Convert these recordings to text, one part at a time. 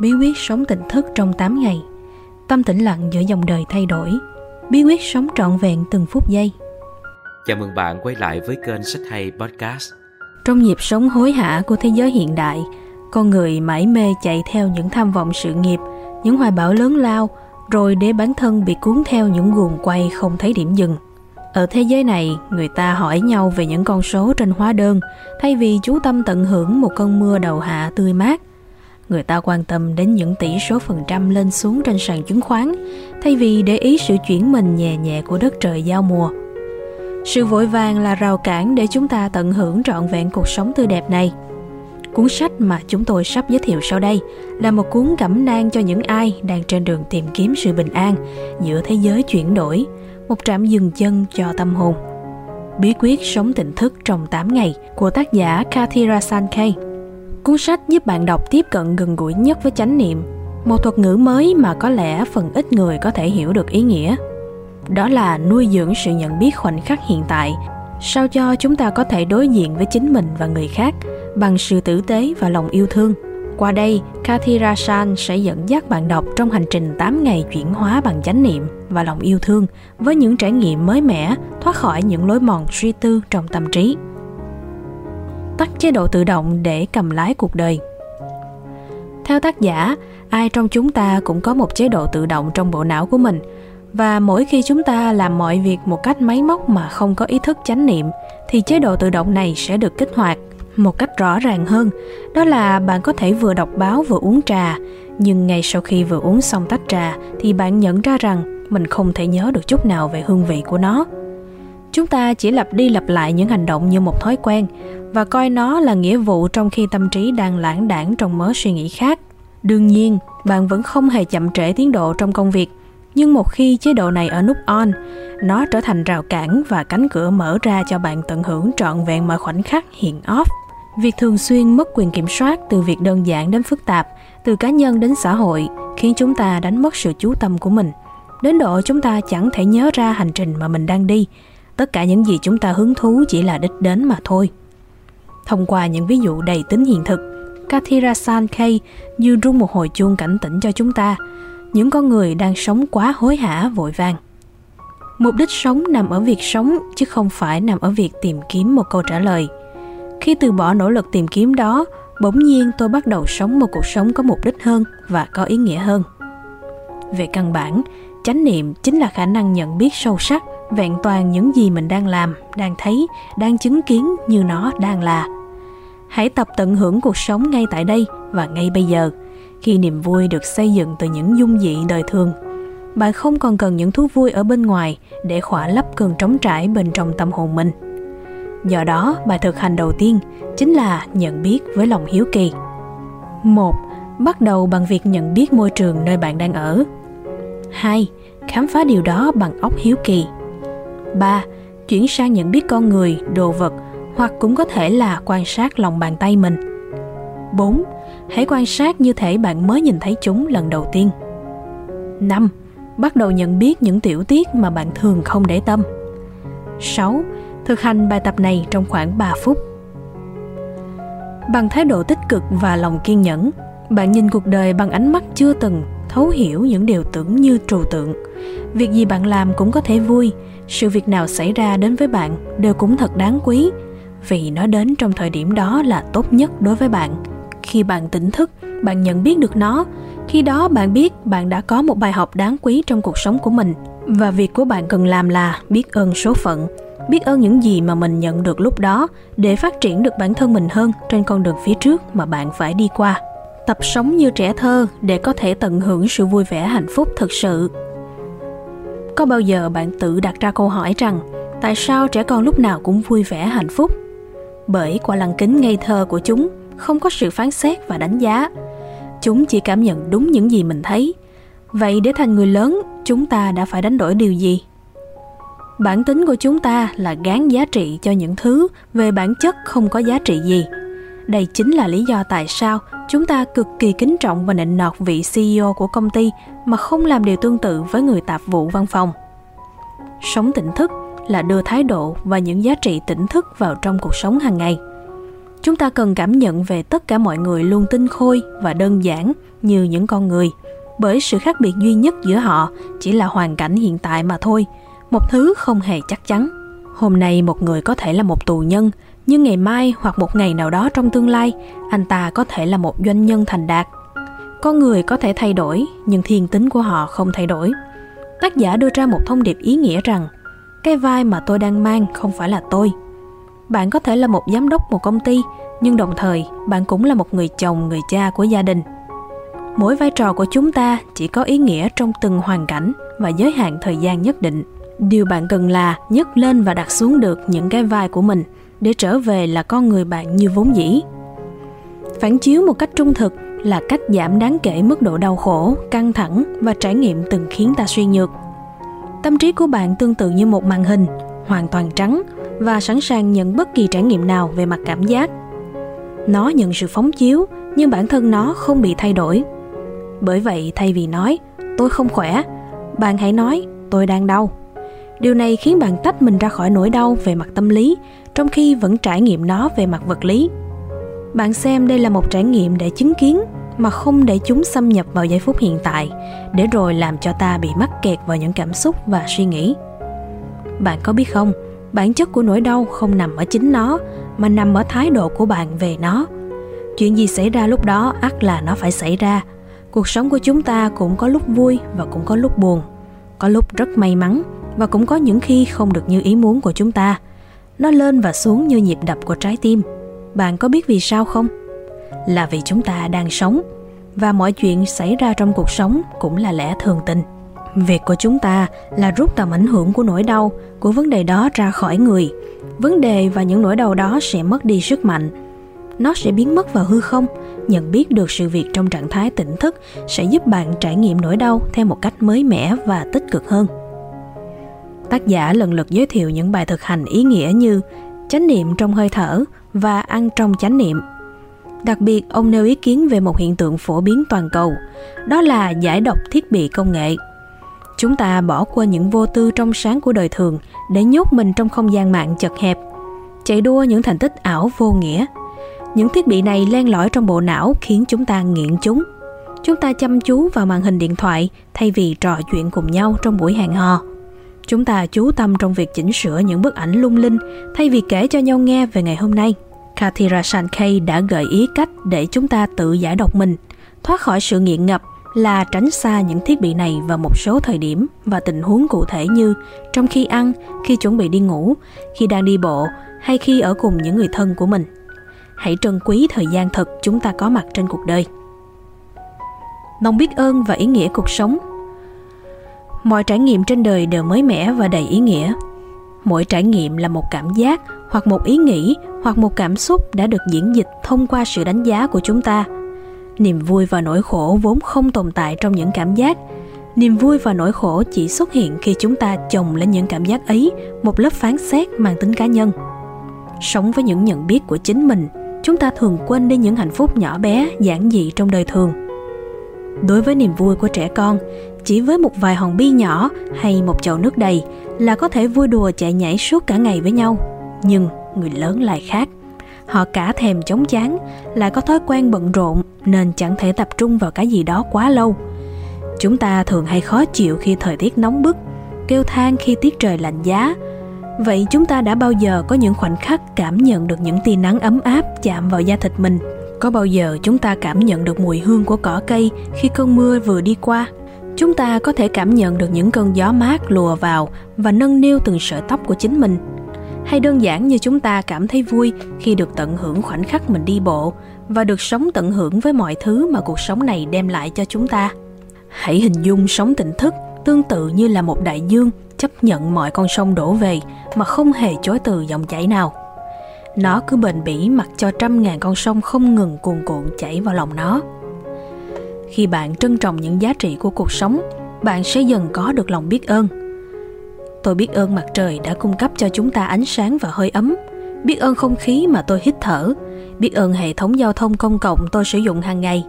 bí quyết sống tỉnh thức trong 8 ngày, tâm tĩnh lặng giữa dòng đời thay đổi, bí quyết sống trọn vẹn từng phút giây. Chào mừng bạn quay lại với kênh Sách Hay Podcast. Trong nhịp sống hối hả của thế giới hiện đại, con người mãi mê chạy theo những tham vọng sự nghiệp, những hoài bão lớn lao, rồi để bản thân bị cuốn theo những guồng quay không thấy điểm dừng. Ở thế giới này, người ta hỏi nhau về những con số trên hóa đơn, thay vì chú tâm tận hưởng một cơn mưa đầu hạ tươi mát. Người ta quan tâm đến những tỷ số phần trăm lên xuống trên sàn chứng khoán, thay vì để ý sự chuyển mình nhẹ nhẹ của đất trời giao mùa. Sự vội vàng là rào cản để chúng ta tận hưởng trọn vẹn cuộc sống tươi đẹp này. Cuốn sách mà chúng tôi sắp giới thiệu sau đây là một cuốn cẩm nang cho những ai đang trên đường tìm kiếm sự bình an giữa thế giới chuyển đổi, một trạm dừng chân cho tâm hồn. Bí quyết sống tỉnh thức trong 8 ngày của tác giả Kathy Rasankey. Cuốn sách giúp bạn đọc tiếp cận gần gũi nhất với chánh niệm, một thuật ngữ mới mà có lẽ phần ít người có thể hiểu được ý nghĩa. Đó là nuôi dưỡng sự nhận biết khoảnh khắc hiện tại, sao cho chúng ta có thể đối diện với chính mình và người khác bằng sự tử tế và lòng yêu thương. Qua đây, Kathy Rasan sẽ dẫn dắt bạn đọc trong hành trình 8 ngày chuyển hóa bằng chánh niệm và lòng yêu thương với những trải nghiệm mới mẻ, thoát khỏi những lối mòn suy tư trong tâm trí. Tắt chế độ tự động để cầm lái cuộc đời. Theo tác giả, ai trong chúng ta cũng có một chế độ tự động trong bộ não của mình và mỗi khi chúng ta làm mọi việc một cách máy móc mà không có ý thức chánh niệm thì chế độ tự động này sẽ được kích hoạt một cách rõ ràng hơn đó là bạn có thể vừa đọc báo vừa uống trà nhưng ngay sau khi vừa uống xong tách trà thì bạn nhận ra rằng mình không thể nhớ được chút nào về hương vị của nó chúng ta chỉ lặp đi lặp lại những hành động như một thói quen và coi nó là nghĩa vụ trong khi tâm trí đang lãng đảng trong mớ suy nghĩ khác. Đương nhiên, bạn vẫn không hề chậm trễ tiến độ trong công việc, nhưng một khi chế độ này ở nút on, nó trở thành rào cản và cánh cửa mở ra cho bạn tận hưởng trọn vẹn mọi khoảnh khắc hiện off. Việc thường xuyên mất quyền kiểm soát từ việc đơn giản đến phức tạp, từ cá nhân đến xã hội, khiến chúng ta đánh mất sự chú tâm của mình. Đến độ chúng ta chẳng thể nhớ ra hành trình mà mình đang đi tất cả những gì chúng ta hứng thú chỉ là đích đến mà thôi. Thông qua những ví dụ đầy tính hiện thực, Kathira Sankey như rung một hồi chuông cảnh tỉnh cho chúng ta. Những con người đang sống quá hối hả, vội vàng. Mục đích sống nằm ở việc sống, chứ không phải nằm ở việc tìm kiếm một câu trả lời. Khi từ bỏ nỗ lực tìm kiếm đó, bỗng nhiên tôi bắt đầu sống một cuộc sống có mục đích hơn và có ý nghĩa hơn. Về căn bản, chánh niệm chính là khả năng nhận biết sâu sắc vẹn toàn những gì mình đang làm, đang thấy, đang chứng kiến như nó đang là. Hãy tập tận hưởng cuộc sống ngay tại đây và ngay bây giờ, khi niềm vui được xây dựng từ những dung dị đời thường. Bạn không còn cần những thú vui ở bên ngoài để khỏa lấp cơn trống trải bên trong tâm hồn mình. Do đó, bài thực hành đầu tiên chính là nhận biết với lòng hiếu kỳ. Một, bắt đầu bằng việc nhận biết môi trường nơi bạn đang ở. Hai, khám phá điều đó bằng óc hiếu kỳ ba chuyển sang nhận biết con người đồ vật hoặc cũng có thể là quan sát lòng bàn tay mình 4. Hãy quan sát như thể bạn mới nhìn thấy chúng lần đầu tiên. 5. Bắt đầu nhận biết những tiểu tiết mà bạn thường không để tâm. 6. Thực hành bài tập này trong khoảng 3 phút. Bằng thái độ tích cực và lòng kiên nhẫn, bạn nhìn cuộc đời bằng ánh mắt chưa từng thấu hiểu những điều tưởng như trừu tượng. Việc gì bạn làm cũng có thể vui, sự việc nào xảy ra đến với bạn đều cũng thật đáng quý, vì nó đến trong thời điểm đó là tốt nhất đối với bạn. Khi bạn tỉnh thức bạn nhận biết được nó. Khi đó bạn biết bạn đã có một bài học đáng quý trong cuộc sống của mình. Và việc của bạn cần làm là biết ơn số phận biết ơn những gì mà mình nhận được lúc đó để phát triển được bản thân mình hơn trên con đường phía trước mà bạn phải đi qua. Tập sống như trẻ thơ để có thể tận hưởng sự vui vẻ hạnh phúc thực sự có bao giờ bạn tự đặt ra câu hỏi rằng, tại sao trẻ con lúc nào cũng vui vẻ, hạnh phúc? Bởi qua lăng kính ngây thơ của chúng, không có sự phán xét và đánh giá. Chúng chỉ cảm nhận đúng những gì mình thấy. Vậy để thành người lớn, chúng ta đã phải đánh đổi điều gì? Bản tính của chúng ta là gán giá trị cho những thứ về bản chất không có giá trị gì đây chính là lý do tại sao chúng ta cực kỳ kính trọng và nịnh nọt vị ceo của công ty mà không làm điều tương tự với người tạp vụ văn phòng sống tỉnh thức là đưa thái độ và những giá trị tỉnh thức vào trong cuộc sống hàng ngày chúng ta cần cảm nhận về tất cả mọi người luôn tinh khôi và đơn giản như những con người, bởi sự khác biệt duy nhất giữa họ chỉ là hoàn cảnh hiện tại mà thôi, một thứ không hề chắc chắn. Hôm nay một người có thể là một tù nhân, nhưng ngày mai hoặc một ngày nào đó trong tương lai, anh ta có thể là một doanh nhân thành đạt. Con người có thể thay đổi, nhưng thiên tính của họ không thay đổi. Tác giả đưa ra một thông điệp ý nghĩa rằng cái vai mà tôi đang mang không phải là tôi. Bạn có thể là một giám đốc một công ty, nhưng đồng thời bạn cũng là một người chồng, người cha của gia đình. Mỗi vai trò của chúng ta chỉ có ý nghĩa trong từng hoàn cảnh và giới hạn thời gian nhất định. Điều bạn cần là nhấc lên và đặt xuống được những cái vai của mình để trở về là con người bạn như vốn dĩ. Phản chiếu một cách trung thực là cách giảm đáng kể mức độ đau khổ, căng thẳng và trải nghiệm từng khiến ta suy nhược. Tâm trí của bạn tương tự như một màn hình, hoàn toàn trắng và sẵn sàng nhận bất kỳ trải nghiệm nào về mặt cảm giác. Nó nhận sự phóng chiếu, nhưng bản thân nó không bị thay đổi. Bởi vậy, thay vì nói, tôi không khỏe, bạn hãy nói, tôi đang đau. Điều này khiến bạn tách mình ra khỏi nỗi đau về mặt tâm lý, trong khi vẫn trải nghiệm nó về mặt vật lý. Bạn xem đây là một trải nghiệm để chứng kiến mà không để chúng xâm nhập vào giây phút hiện tại, để rồi làm cho ta bị mắc kẹt vào những cảm xúc và suy nghĩ. Bạn có biết không, bản chất của nỗi đau không nằm ở chính nó, mà nằm ở thái độ của bạn về nó. Chuyện gì xảy ra lúc đó ắt là nó phải xảy ra. Cuộc sống của chúng ta cũng có lúc vui và cũng có lúc buồn, có lúc rất may mắn và cũng có những khi không được như ý muốn của chúng ta. Nó lên và xuống như nhịp đập của trái tim. Bạn có biết vì sao không? Là vì chúng ta đang sống, và mọi chuyện xảy ra trong cuộc sống cũng là lẽ thường tình. Việc của chúng ta là rút tầm ảnh hưởng của nỗi đau, của vấn đề đó ra khỏi người. Vấn đề và những nỗi đau đó sẽ mất đi sức mạnh. Nó sẽ biến mất vào hư không. Nhận biết được sự việc trong trạng thái tỉnh thức sẽ giúp bạn trải nghiệm nỗi đau theo một cách mới mẻ và tích cực hơn. Tác giả lần lượt giới thiệu những bài thực hành ý nghĩa như chánh niệm trong hơi thở và ăn trong chánh niệm. Đặc biệt, ông nêu ý kiến về một hiện tượng phổ biến toàn cầu, đó là giải độc thiết bị công nghệ. Chúng ta bỏ qua những vô tư trong sáng của đời thường để nhốt mình trong không gian mạng chật hẹp, chạy đua những thành tích ảo vô nghĩa. Những thiết bị này len lỏi trong bộ não khiến chúng ta nghiện chúng. Chúng ta chăm chú vào màn hình điện thoại thay vì trò chuyện cùng nhau trong buổi hẹn hò. Chúng ta chú tâm trong việc chỉnh sửa những bức ảnh lung linh thay vì kể cho nhau nghe về ngày hôm nay. Kathira Sankey đã gợi ý cách để chúng ta tự giải độc mình, thoát khỏi sự nghiện ngập là tránh xa những thiết bị này vào một số thời điểm và tình huống cụ thể như trong khi ăn, khi chuẩn bị đi ngủ, khi đang đi bộ hay khi ở cùng những người thân của mình. Hãy trân quý thời gian thật chúng ta có mặt trên cuộc đời. Lòng biết ơn và ý nghĩa cuộc sống mọi trải nghiệm trên đời đều mới mẻ và đầy ý nghĩa. Mỗi trải nghiệm là một cảm giác, hoặc một ý nghĩ, hoặc một cảm xúc đã được diễn dịch thông qua sự đánh giá của chúng ta. Niềm vui và nỗi khổ vốn không tồn tại trong những cảm giác. Niềm vui và nỗi khổ chỉ xuất hiện khi chúng ta chồng lên những cảm giác ấy, một lớp phán xét mang tính cá nhân. Sống với những nhận biết của chính mình, chúng ta thường quên đi những hạnh phúc nhỏ bé, giản dị trong đời thường. Đối với niềm vui của trẻ con chỉ với một vài hòn bi nhỏ hay một chậu nước đầy là có thể vui đùa chạy nhảy suốt cả ngày với nhau. Nhưng người lớn lại khác. Họ cả thèm chống chán lại có thói quen bận rộn nên chẳng thể tập trung vào cái gì đó quá lâu. Chúng ta thường hay khó chịu khi thời tiết nóng bức, kêu than khi tiết trời lạnh giá. Vậy chúng ta đã bao giờ có những khoảnh khắc cảm nhận được những tia nắng ấm áp chạm vào da thịt mình? Có bao giờ chúng ta cảm nhận được mùi hương của cỏ cây khi cơn mưa vừa đi qua? Chúng ta có thể cảm nhận được những cơn gió mát lùa vào và nâng niu từng sợi tóc của chính mình. Hay đơn giản như chúng ta cảm thấy vui khi được tận hưởng khoảnh khắc mình đi bộ và được sống tận hưởng với mọi thứ mà cuộc sống này đem lại cho chúng ta. Hãy hình dung sống tỉnh thức tương tự như là một đại dương chấp nhận mọi con sông đổ về mà không hề chối từ dòng chảy nào. Nó cứ bền bỉ mặc cho trăm ngàn con sông không ngừng cuồn cuộn chảy vào lòng nó khi bạn trân trọng những giá trị của cuộc sống, bạn sẽ dần có được lòng biết ơn. Tôi biết ơn mặt trời đã cung cấp cho chúng ta ánh sáng và hơi ấm. Biết ơn không khí mà tôi hít thở. Biết ơn hệ thống giao thông công cộng tôi sử dụng hàng ngày.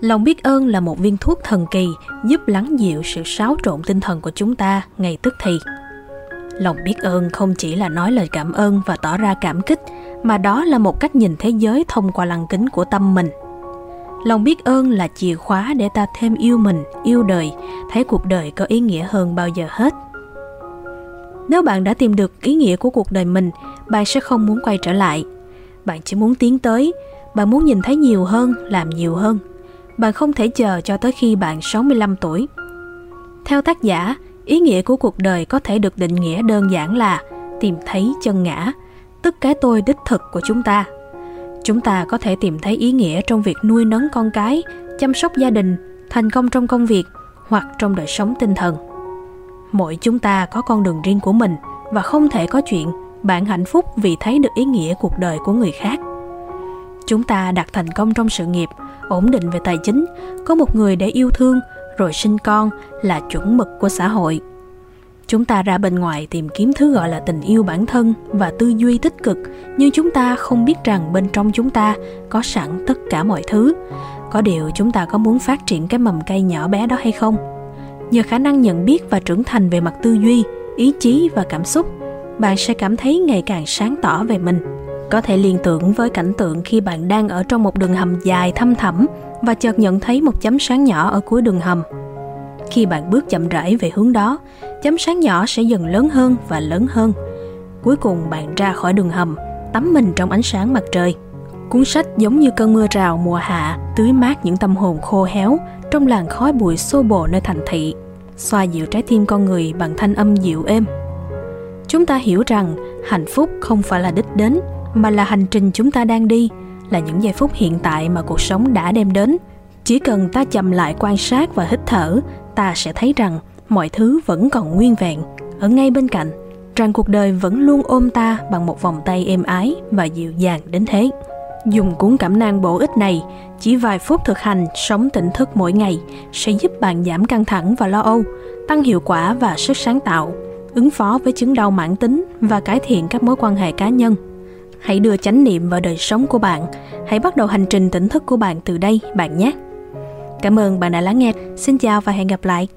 Lòng biết ơn là một viên thuốc thần kỳ giúp lắng dịu sự xáo trộn tinh thần của chúng ta ngay tức thì. Lòng biết ơn không chỉ là nói lời cảm ơn và tỏ ra cảm kích, mà đó là một cách nhìn thế giới thông qua lăng kính của tâm mình lòng biết ơn là chìa khóa để ta thêm yêu mình, yêu đời. Thấy cuộc đời có ý nghĩa hơn bao giờ hết. Nếu bạn đã tìm được ý nghĩa của cuộc đời mình, bạn sẽ không muốn quay trở lại. Bạn chỉ muốn tiến tới. Bạn muốn nhìn thấy nhiều hơn, làm nhiều hơn. Bạn không thể chờ cho tới khi bạn 65 tuổi. Theo tác giả, ý nghĩa của cuộc đời có thể được định nghĩa đơn giản là tìm thấy chân ngã, tức cái tôi đích thực của chúng ta chúng ta có thể tìm thấy ý nghĩa trong việc nuôi nấng con cái, chăm sóc gia đình, thành công trong công việc hoặc trong đời sống tinh thần. Mỗi chúng ta có con đường riêng của mình và không thể có chuyện bạn hạnh phúc vì thấy được ý nghĩa cuộc đời của người khác. Chúng ta đạt thành công trong sự nghiệp, ổn định về tài chính, có một người để yêu thương, rồi sinh con là chuẩn mực của xã hội chúng ta ra bên ngoài tìm kiếm thứ gọi là tình yêu bản thân và tư duy tích cực. Nhưng chúng ta không biết rằng bên trong chúng ta có sẵn tất cả mọi thứ. Có điều chúng ta có muốn phát triển cái mầm cây nhỏ bé đó hay không? Nhờ khả năng nhận biết và trưởng thành về mặt tư duy, ý chí và cảm xúc, bạn sẽ cảm thấy ngày càng sáng tỏ về mình. Có thể liên tưởng với cảnh tượng khi bạn đang ở trong một đường hầm dài thăm thẳm và chợt nhận thấy một chấm sáng nhỏ ở cuối đường hầm khi bạn bước chậm rãi về hướng đó, chấm sáng nhỏ sẽ dần lớn hơn và lớn hơn. Cuối cùng bạn ra khỏi đường hầm, tắm mình trong ánh sáng mặt trời. Cuốn sách giống như cơn mưa rào mùa hạ, tưới mát những tâm hồn khô héo trong làn khói bụi xô bồ nơi thành thị, xoa dịu trái tim con người bằng thanh âm dịu êm. Chúng ta hiểu rằng hạnh phúc không phải là đích đến, mà là hành trình chúng ta đang đi, là những giây phút hiện tại mà cuộc sống đã đem đến. Chỉ cần ta chậm lại quan sát và hít thở ta sẽ thấy rằng mọi thứ vẫn còn nguyên vẹn. Ở ngay bên cạnh, rằng cuộc đời vẫn luôn ôm ta bằng một vòng tay êm ái và dịu dàng đến thế. Dùng cuốn cảm năng bổ ích này, chỉ vài phút thực hành sống tỉnh thức mỗi ngày sẽ giúp bạn giảm căng thẳng và lo âu, tăng hiệu quả và sức sáng tạo, ứng phó với chứng đau mãn tính và cải thiện các mối quan hệ cá nhân. Hãy đưa chánh niệm vào đời sống của bạn. Hãy bắt đầu hành trình tỉnh thức của bạn từ đây, bạn nhé cảm ơn bạn đã lắng nghe. Xin chào và hẹn gặp lại.